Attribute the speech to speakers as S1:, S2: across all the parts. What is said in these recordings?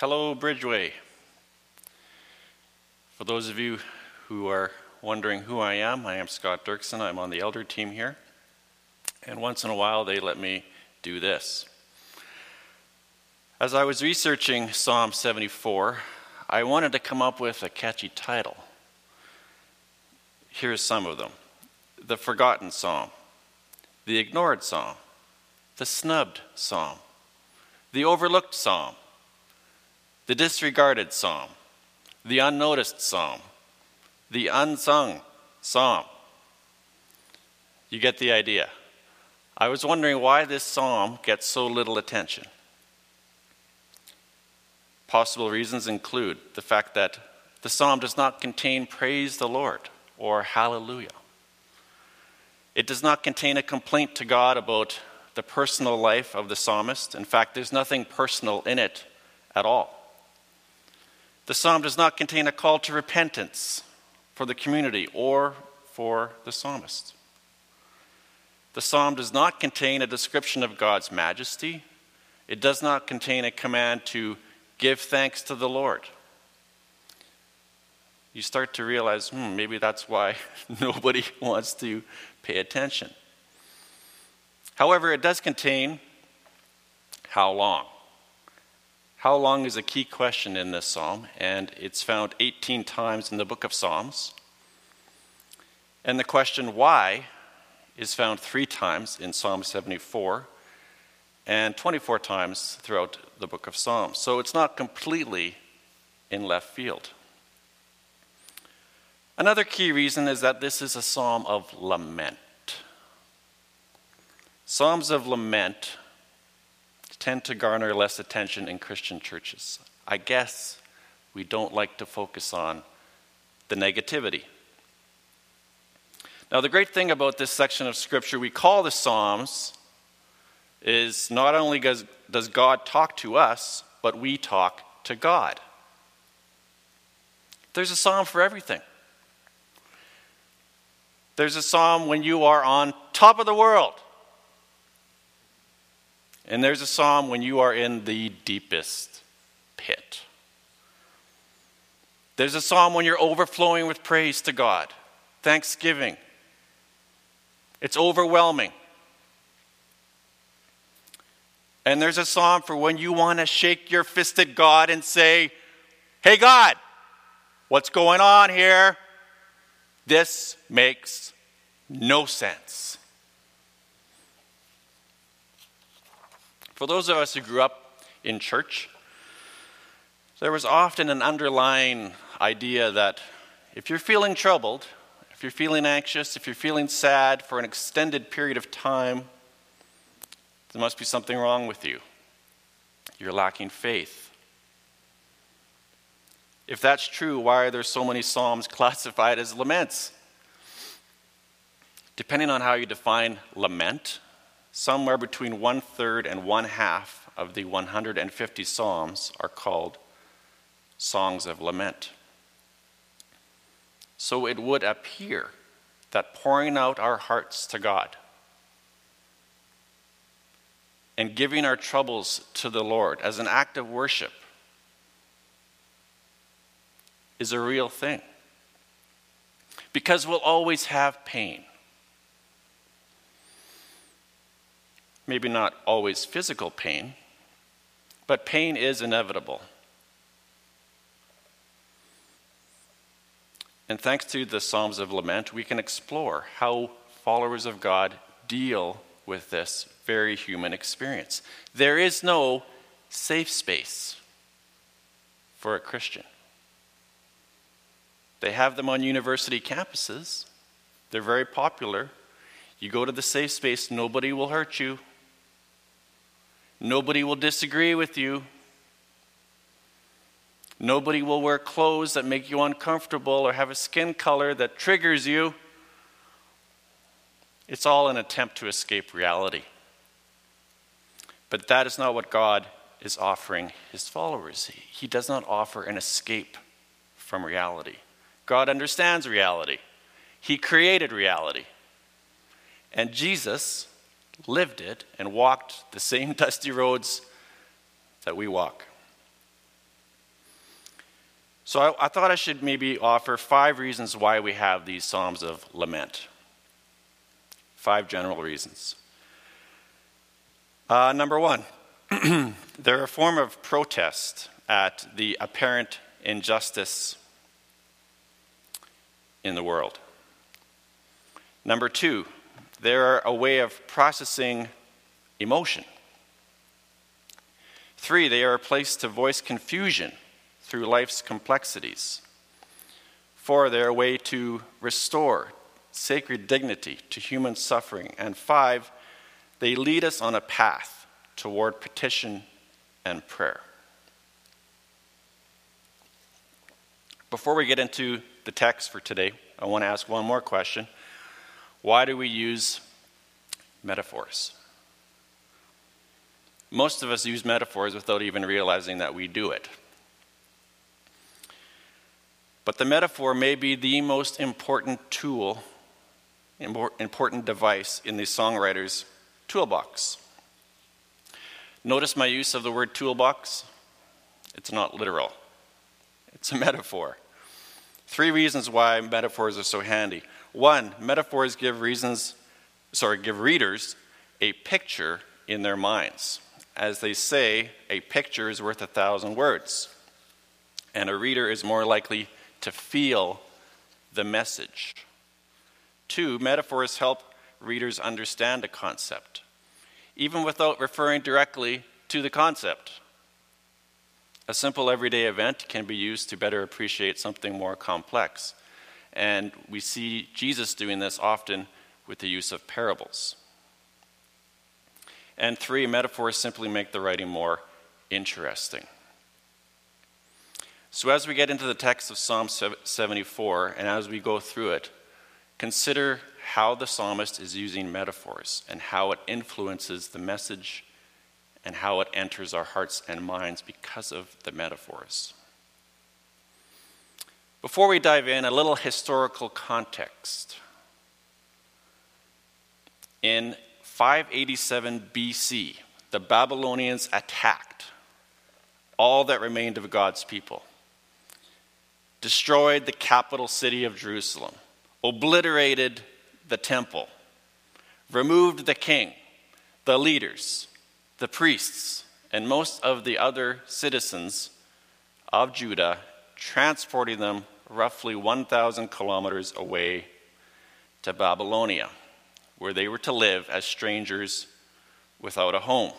S1: Hello, Bridgeway. For those of you who are wondering who I am, I am Scott Dirksen. I'm on the elder team here. And once in a while, they let me do this. As I was researching Psalm 74, I wanted to come up with a catchy title. Here's some of them The Forgotten Psalm, The Ignored Psalm, The Snubbed Psalm, The Overlooked Psalm, The Disregarded Psalm, The Unnoticed Psalm, The Unsung Psalm. You get the idea. I was wondering why this psalm gets so little attention. Possible reasons include the fact that the psalm does not contain praise the Lord or hallelujah. It does not contain a complaint to God about the personal life of the psalmist. In fact, there's nothing personal in it at all. The psalm does not contain a call to repentance for the community or for the psalmist. The psalm does not contain a description of God's majesty. It does not contain a command to give thanks to the Lord. You start to realize, hmm, maybe that's why nobody wants to pay attention. However, it does contain how long. How long is a key question in this psalm, and it's found 18 times in the book of Psalms. And the question why is found three times in Psalm 74 and 24 times throughout the book of Psalms. So it's not completely in left field. Another key reason is that this is a psalm of lament. Psalms of lament tend to garner less attention in Christian churches. I guess we don't like to focus on the negativity. Now, the great thing about this section of Scripture we call the Psalms is not only does, does God talk to us, but we talk to God. There's a psalm for everything. There's a psalm when you are on top of the world. And there's a psalm when you are in the deepest pit. There's a psalm when you're overflowing with praise to God, thanksgiving. It's overwhelming. And there's a psalm for when you want to shake your fist at God and say, Hey, God, what's going on here? This makes no sense. For those of us who grew up in church, there was often an underlying idea that if you're feeling troubled, if you're feeling anxious, if you're feeling sad for an extended period of time, there must be something wrong with you. You're lacking faith. If that's true, why are there so many Psalms classified as laments? Depending on how you define lament, somewhere between one third and one half of the 150 Psalms are called songs of lament. So it would appear that pouring out our hearts to God and giving our troubles to the Lord as an act of worship is a real thing. Because we'll always have pain. Maybe not always physical pain, but pain is inevitable. And thanks to the Psalms of Lament, we can explore how followers of God deal with this very human experience. There is no safe space for a Christian. They have them on university campuses, they're very popular. You go to the safe space, nobody will hurt you, nobody will disagree with you. Nobody will wear clothes that make you uncomfortable or have a skin color that triggers you. It's all an attempt to escape reality. But that is not what God is offering his followers. He does not offer an escape from reality. God understands reality, He created reality. And Jesus lived it and walked the same dusty roads that we walk. So I, I, thought I should maybe offer five reasons why we have these Psalms of lament. Five general reasons. Uh, number one, they're a form of protest at the apparent injustice in the world. Number two, they're a way of processing emotion. Three, they are a place to voice confusion through life's complexities. Four, they're a way to restore sacred dignity to human suffering. And five, they lead us on a path toward petition and prayer. Before we get into the text for today, I want to ask one more question. Why do we use metaphors? Most of us use metaphors without even realizing that we do it. But the metaphor may be the most important tool, important device in the songwriter's toolbox. Notice my use of the word toolbox? It's not literal, it's a metaphor. Three reasons why metaphors are so handy. One, metaphors give reasons, sorry, give readers a picture in their minds. As they say, a picture is worth a thousand words. And a reader is more likely to feel the message. Two, metaphors help readers understand a concept, even without referring directly to the concept. A simple everyday event can be used to better appreciate something more complex. And we see Jesus doing this often with the use of parables. And three, metaphors simply make the writing more interesting. So, as we get into the text of Psalm 74, and as we go through it, consider how the psalmist is using metaphors and how it influences the message and how it enters our hearts and minds because of the metaphors. Before we dive in, a little historical context. In 587 BC, the Babylonians attacked all that remained of God's people, destroyed the capital city of Jerusalem, obliterated the temple, removed the king, the leaders, the priests, and most of the other citizens of Judah, transporting them roughly 1,000 kilometers away to Babylonia, where they were to live as strangers without a home.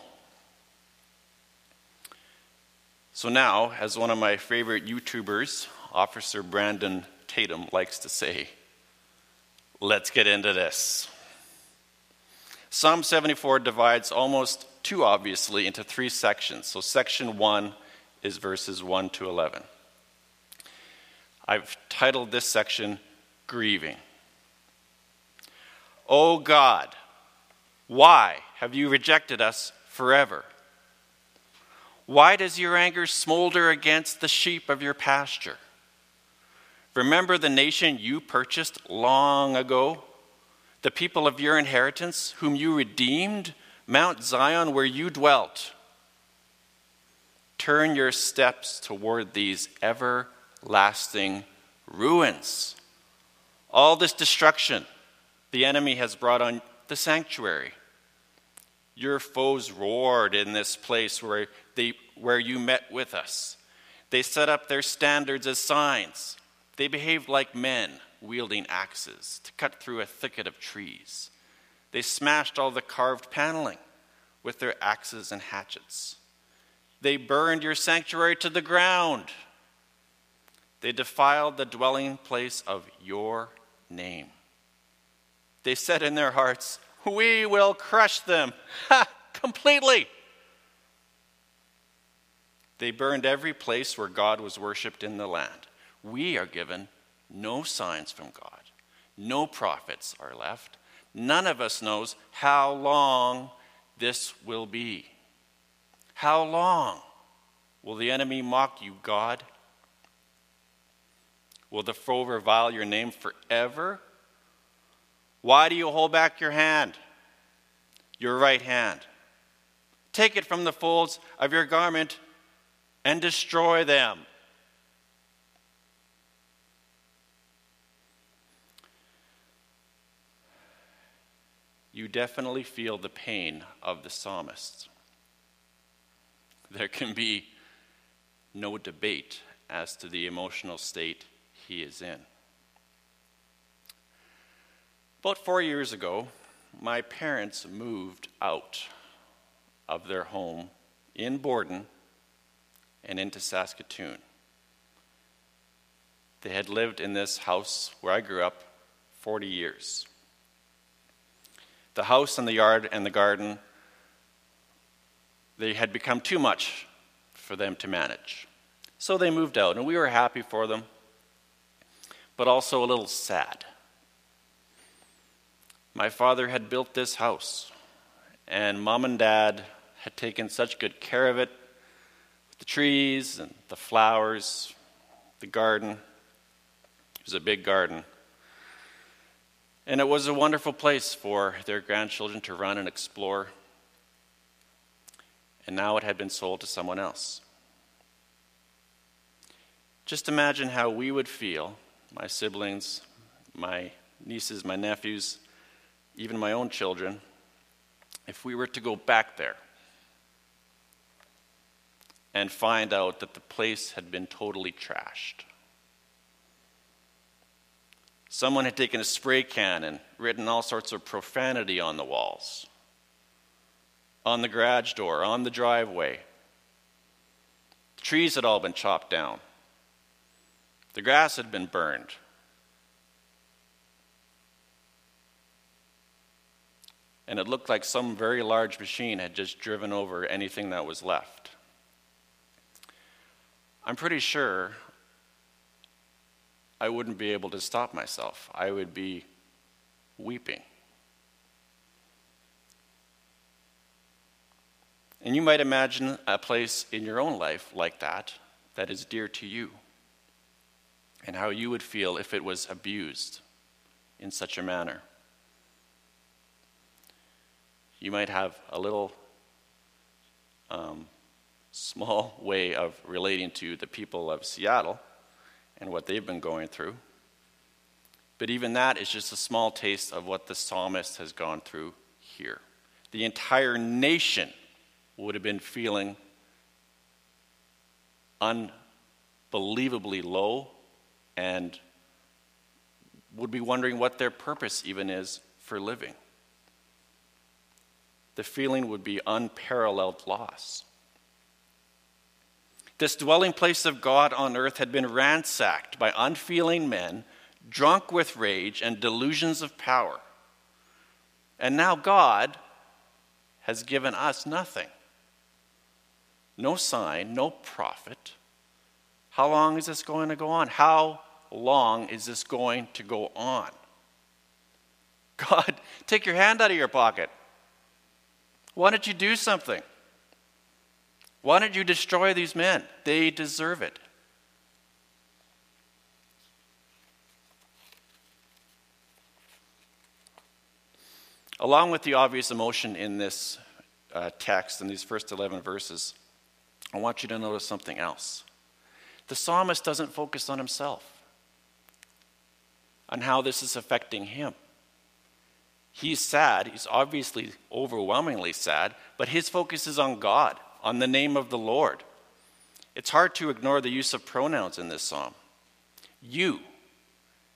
S1: So now, as one of my favorite YouTubers, Officer Brandon Tatum, likes to say, let's get into this. Psalm 74 divides almost too obviously into three sections. So, section one is verses 1 to 11. I've titled this section Grieving. Oh God, why have you rejected us forever? Why does your anger smolder against the sheep of your pasture? Remember the nation you purchased long ago? the people of your inheritance, whom you redeemed, Mount Zion, where you dwelt. Turn your steps toward these everlasting ruins. All this destruction the enemy has brought on the sanctuary. Your foes roared in this place where, they, where you met with us. They set up their standards as signs. They behaved like men wielding axes to cut through a thicket of trees. They smashed all the carved paneling with their axes and hatchets. They burned your sanctuary to the ground. They defiled the dwelling place of your name. They said in their hearts, We will crush them ha, completely. They burned every place where God was worshiped in the land. We are given no signs from God. No prophets are left. None of us knows how long this will be. How long will the enemy mock you, God? Will the foe revile your name forever? Why do you hold back your hand, your right hand? Take it from the folds of your garment and destroy them. You definitely feel the pain of the psalmist. There can be no debate as to the emotional state he is in. About four years ago, my parents moved out of their home in Borden and into Saskatoon. They had lived in this house where I grew up 40 years. The house and the yard and the garden, they had become too much for them to manage. So they moved out, and we were happy for them, but also a little sad. My father had built this house, and mom and dad had taken such good care of it the trees and the flowers, the garden. It was a big garden. And it was a wonderful place for their grandchildren to run and explore. And now it had been sold to someone else. Just imagine how we would feel, my siblings, my nieces, my nephews, even my own children, if we were to go back there and find out that the place had been totally trashed. Someone had taken a spray can and written all sorts of profanity on the walls, on the garage door, on the driveway. The trees had all been chopped down, the grass had been burned. And it looked like some very large machine had just driven over anything that was left. I'm pretty sure I wouldn't be able to stop myself. I would be weeping. And you might imagine a place in your own life like that that is dear to you, and how you would feel if it was abused in such a manner. You might have a little um, small way of relating to the people of Seattle and what they've been going through. But even that is just a small taste of what the psalmist has gone through here. The entire nation would have been feeling unbelievably low and would be wondering what their purpose even is for living. The feeling would be unparalleled loss. This dwelling place of God on earth had been ransacked by unfeeling men, drunk with rage and delusions of power. And now God has given us nothing no sign, no prophet. How long is this going to go on? How long is this going to go on? God, take your hand out of your pocket. Why don't you do something? Why don't you destroy these men? They deserve it. Along with the obvious emotion in this uh, text, in these first 11 verses, I want you to notice something else. The psalmist doesn't focus on himself, on how this is affecting him. He's sad, he's obviously overwhelmingly sad, but his focus is on God on the name of the Lord. It's hard to ignore the use of pronouns in this psalm. You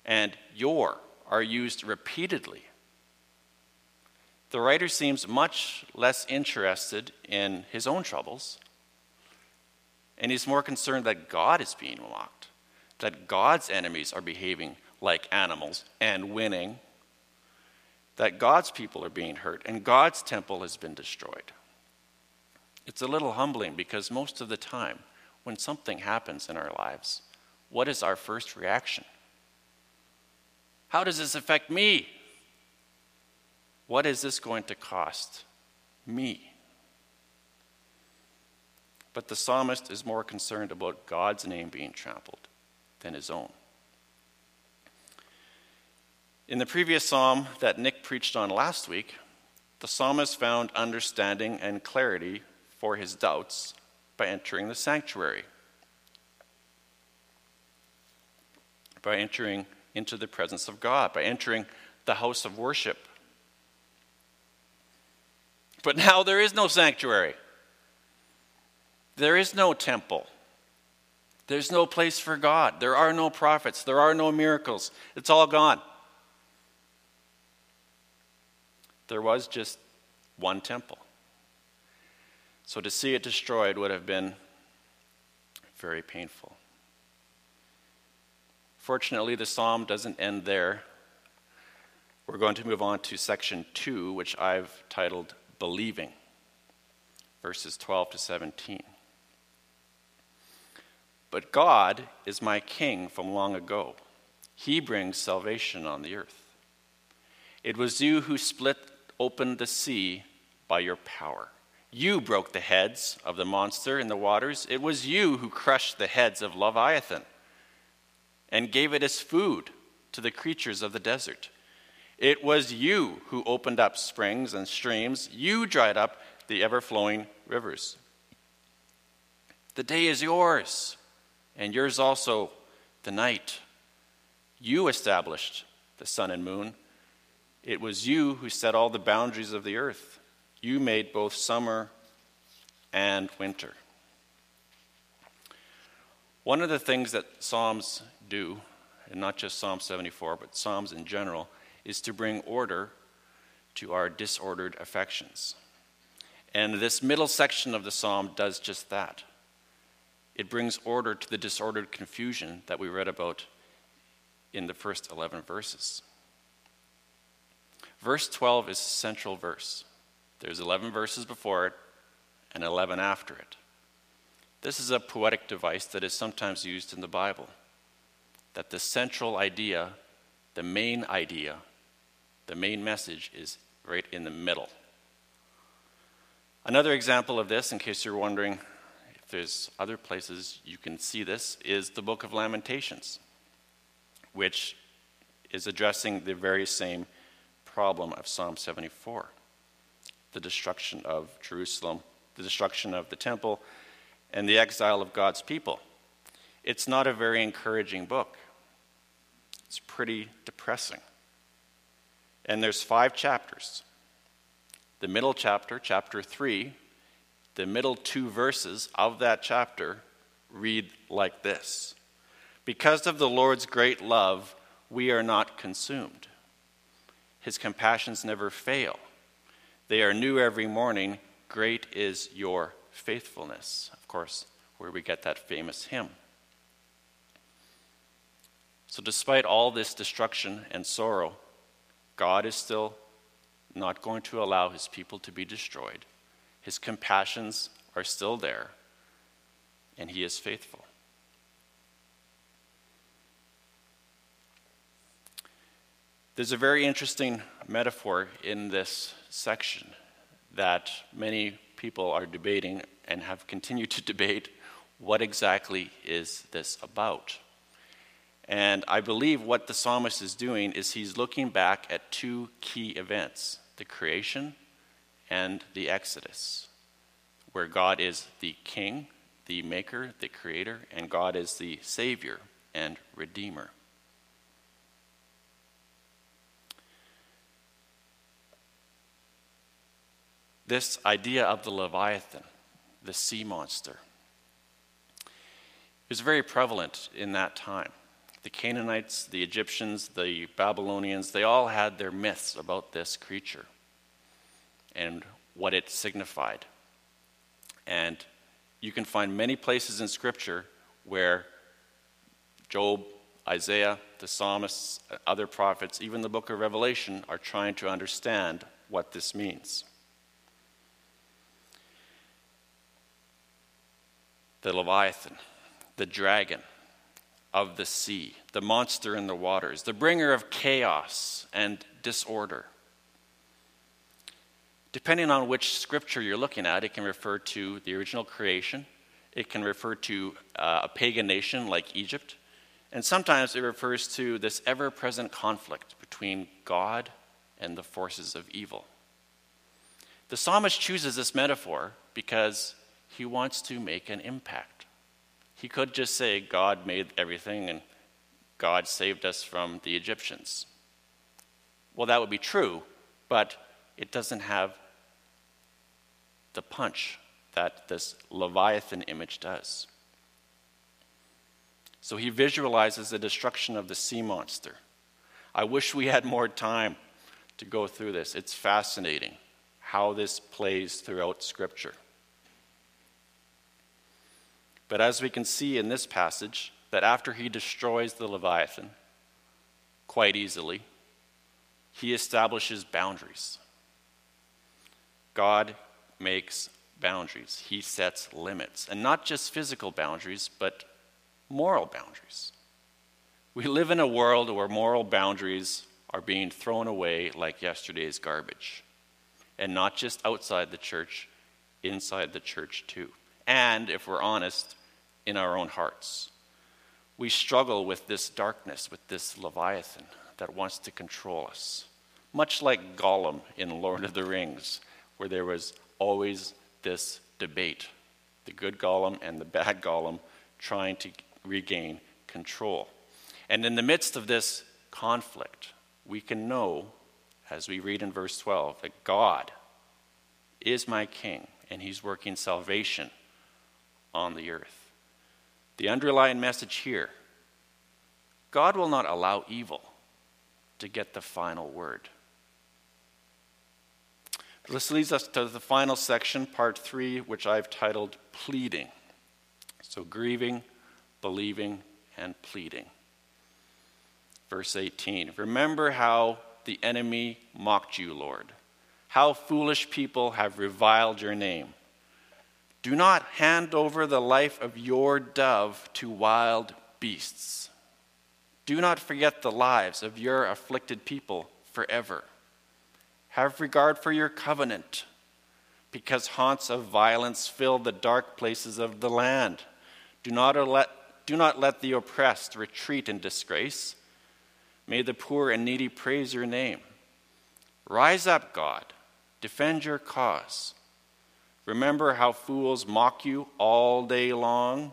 S1: and your are used repeatedly. The writer seems much less interested in his own troubles, and he's more concerned that God is being mocked, that God's enemies are behaving like animals and winning, that God's people are being hurt, and God's temple has been destroyed. It's a little humbling because most of the time, when something happens in our lives, what is our first reaction? How does this affect me? What is this going to cost me? But the psalmist is more concerned about God's name being trampled than his own. In the previous psalm that Nick preached on last week, the psalmist found understanding and clarity for his doubts by entering the sanctuary, by entering into the presence of God, by entering the house of worship. But now there is no sanctuary. There is no temple. There's no place for God. There are no prophets. There are no miracles. It's all gone. There was just one temple. So to see it destroyed would have been very painful. Fortunately, the psalm doesn't end there. We're going to move on to section 2, which I've titled Believing, verses 12 to 17. But God is my king from long ago. He brings salvation on the earth. It was you who split open the sea by your power. You broke the heads of the monster in the waters. It was you who crushed the heads of Leviathan and gave it as food to the creatures of the desert. It was you who opened up springs and streams. You dried up the ever flowing rivers. The day is yours, and yours also the night. You established the sun and moon. It was you who set all the boundaries of the earth. You made both summer and winter. One of the things that Psalms do, and not just Psalm 74, but Psalms in general, is to bring order to our disordered affections. And this middle section of the psalm does just that. It brings order to the disordered confusion that we read about in the first 11 verses. Verse 12 is central verse. There's 11 verses before it and 11 after it. This is a poetic device that is sometimes used in the Bible. That the central idea, the main idea, the main message is right in the middle. Another example of this, in case you're wondering if there's other places you can see this, is the book of Lamentations, which is addressing the very same problem of Psalm 74 the destruction of Jerusalem, the destruction of the temple, and the exile of God's people. It's not a very encouraging book. It's pretty depressing. And there's five chapters. The middle chapter, chapter 3, the middle two verses of that chapter read like this Because of the Lord's great love, we are not consumed. His compassions never fail. They are new every morning. Great is your faithfulness. Of course, where we get that famous hymn. So, despite all this destruction and sorrow, God is still not going to allow his people to be destroyed. His compassions are still there, and he is faithful. There's a very interesting metaphor in this section that many people are debating and have continued to debate what exactly is this about. And I believe what the psalmist is doing is he's looking back at two key events the creation and the Exodus, where God is the king, the maker, the creator, and God is the savior and redeemer. This idea of the Leviathan, the sea monster, is very prevalent in that time. The Canaanites, the Egyptians, the Babylonians, they all had their myths about this creature and what it signified. And you can find many places in Scripture where Job, Isaiah, the psalmists, other prophets, even the book of Revelation are trying to understand what this means. The Leviathan, the dragon of the sea, the monster in the waters, the bringer of chaos and disorder. Depending on which scripture you're looking at, it can refer to the original creation, it can refer to uh, a pagan nation like Egypt, and sometimes it refers to this ever present conflict between God and the forces of evil. The psalmist chooses this metaphor because he wants to make an impact. He could just say, God made everything and God saved us from the Egyptians. Well, that would be true, but it doesn't have the punch that this Leviathan image does. So he visualizes the destruction of the sea monster. I wish we had more time to go through this. It's fascinating how this plays throughout Scripture. But as we can see in this passage, that after he destroys the Leviathan, quite easily, he establishes boundaries. God makes boundaries, he sets limits, and not just physical boundaries, but moral boundaries. We live in a world where moral boundaries are being thrown away like yesterday's garbage. And not just outside the church, inside the church too. And, if we're honest, in our own hearts. We struggle with this darkness, with this Leviathan that wants to control us. Much like Gollum in Lord of the Rings, where there was always this debate the good Gollum and the bad Gollum trying to regain control. And in the midst of this conflict, we can know, as we read in verse 12, that God is my king and he's working salvation on the earth. The underlying message here God will not allow evil to get the final word. This leads us to the final section, part three, which I've titled Pleading. So, grieving, believing, and pleading. Verse 18 Remember how the enemy mocked you, Lord, how foolish people have reviled your name. Do not hand over the life of your dove to wild beasts. Do not forget the lives of your afflicted people forever. Have regard for your covenant, because haunts of violence fill the dark places of the land. Do not let do not let the oppressed retreat in disgrace. May the poor and needy praise your name. Rise up, God, defend your cause. Remember how fools mock you all day long.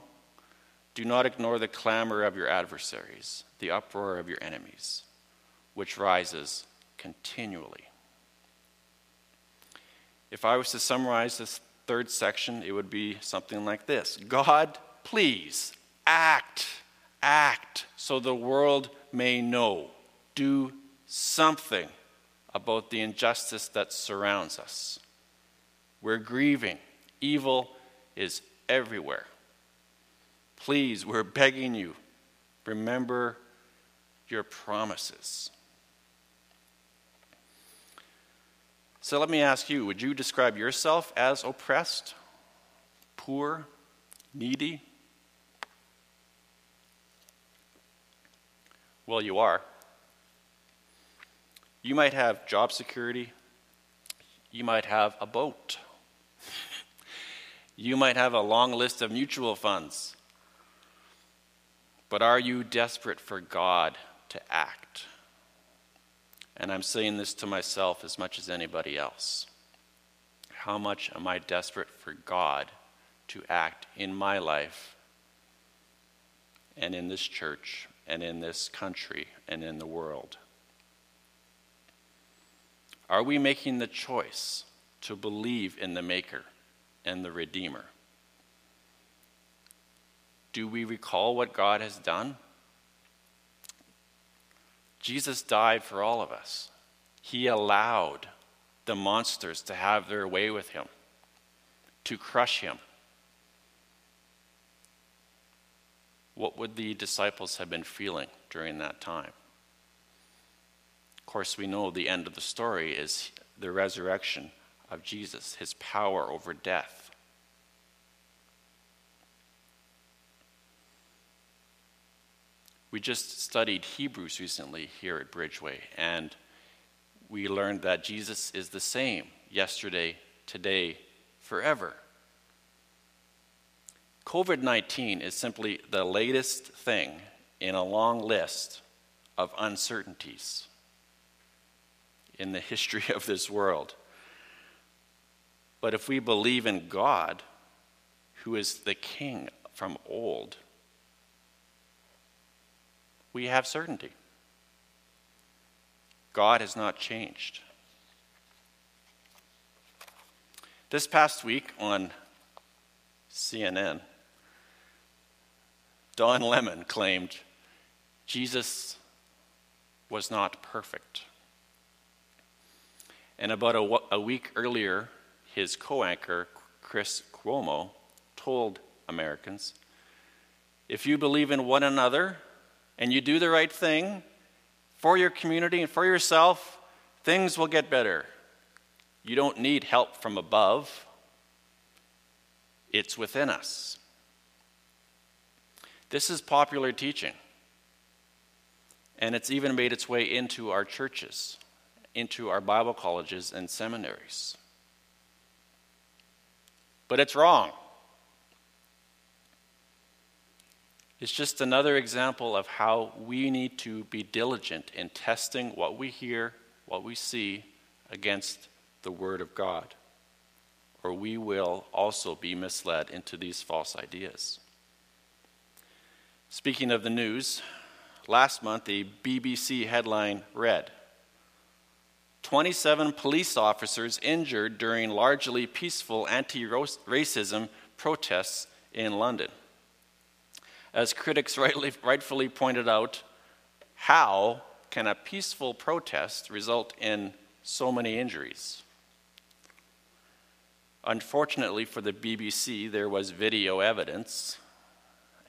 S1: Do not ignore the clamor of your adversaries, the uproar of your enemies, which rises continually. If I was to summarize this third section, it would be something like this God, please act, act, so the world may know. Do something about the injustice that surrounds us. We're grieving. Evil is everywhere. Please, we're begging you, remember your promises. So let me ask you would you describe yourself as oppressed, poor, needy? Well, you are. You might have job security. You might have a boat. You might have a long list of mutual funds. But are you desperate for God to act? And I'm saying this to myself as much as anybody else. How much am I desperate for God to act in my life and in this church and in this country and in the world? Are we making the choice to believe in the Maker and the Redeemer? Do we recall what God has done? Jesus died for all of us. He allowed the monsters to have their way with him, to crush him. what would the disciples have been feeling during that time? Of course, we know the end of the story is the resurrection of Jesus, his power over death. We just studied Hebrews recently here at Bridgeway, and we learned that Jesus is the same yesterday, today, forever. COVID 19 is simply the latest thing in a long list of uncertainties in the history of this world. But if we believe in God, who is the King from old, we have certainty. God has not changed. This past week on CNN, Don Lemon claimed Jesus was not perfect. And about a, a week earlier, his co anchor, Chris Cuomo, told Americans if you believe in one another and you do the right thing for your community and for yourself, things will get better. You don't need help from above, it's within us. This is popular teaching. And it's even made its way into our churches, into our Bible colleges and seminaries. But it's wrong. It's just another example of how we need to be diligent in testing what we hear, what we see against the Word of God, or we will also be misled into these false ideas. Speaking of the news, last month a BBC headline read 27 police officers injured during largely peaceful anti racism protests in London as critics rightly, rightfully pointed out, how can a peaceful protest result in so many injuries? Unfortunately for the BBC, there was video evidence.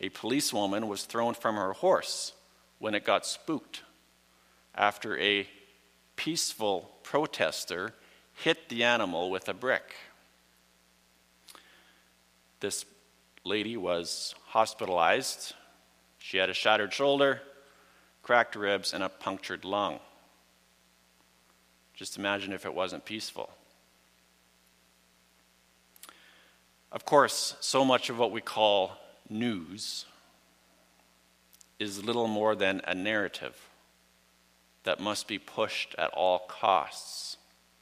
S1: A policewoman was thrown from her horse when it got spooked after a peaceful protester hit the animal with a brick. This lady was hospitalized. She had a shattered shoulder, cracked ribs, and a punctured lung. Just imagine if it wasn't peaceful. Of course, so much of what we call news is little more than a narrative that must be pushed at all costs,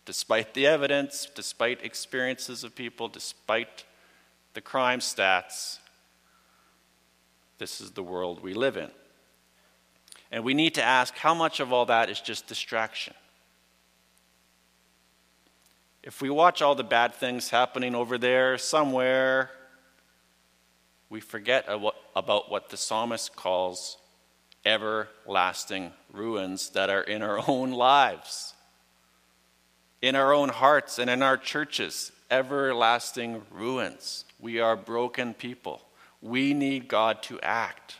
S1: despite the evidence, despite experiences of people, despite the crime stats. This is the world we live in. And we need to ask how much of all that is just distraction? If we watch all the bad things happening over there somewhere, we forget about what the psalmist calls everlasting ruins that are in our own lives, in our own hearts, and in our churches. Everlasting ruins. We are broken people. We need God to act,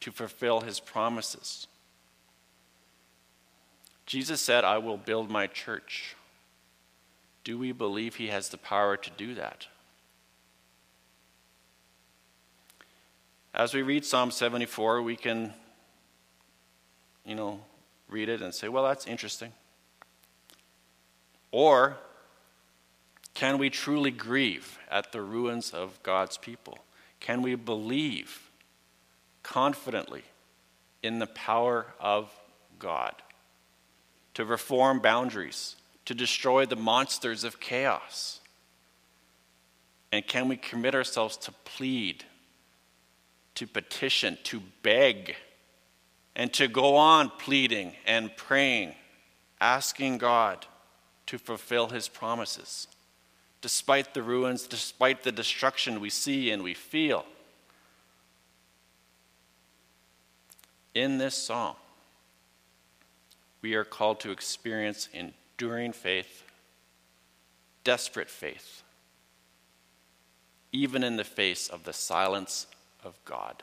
S1: to fulfill his promises. Jesus said, I will build my church. Do we believe he has the power to do that? As we read Psalm 74, we can, you know, read it and say, well, that's interesting. Or can we truly grieve at the ruins of God's people? Can we believe confidently in the power of God to reform boundaries, to destroy the monsters of chaos? And can we commit ourselves to plead, to petition, to beg, and to go on pleading and praying, asking God to fulfill his promises? despite the ruins, despite the destruction we see and we feel. In this psalm, we are called to experience enduring faith, desperate faith, even in the face of the silence of God.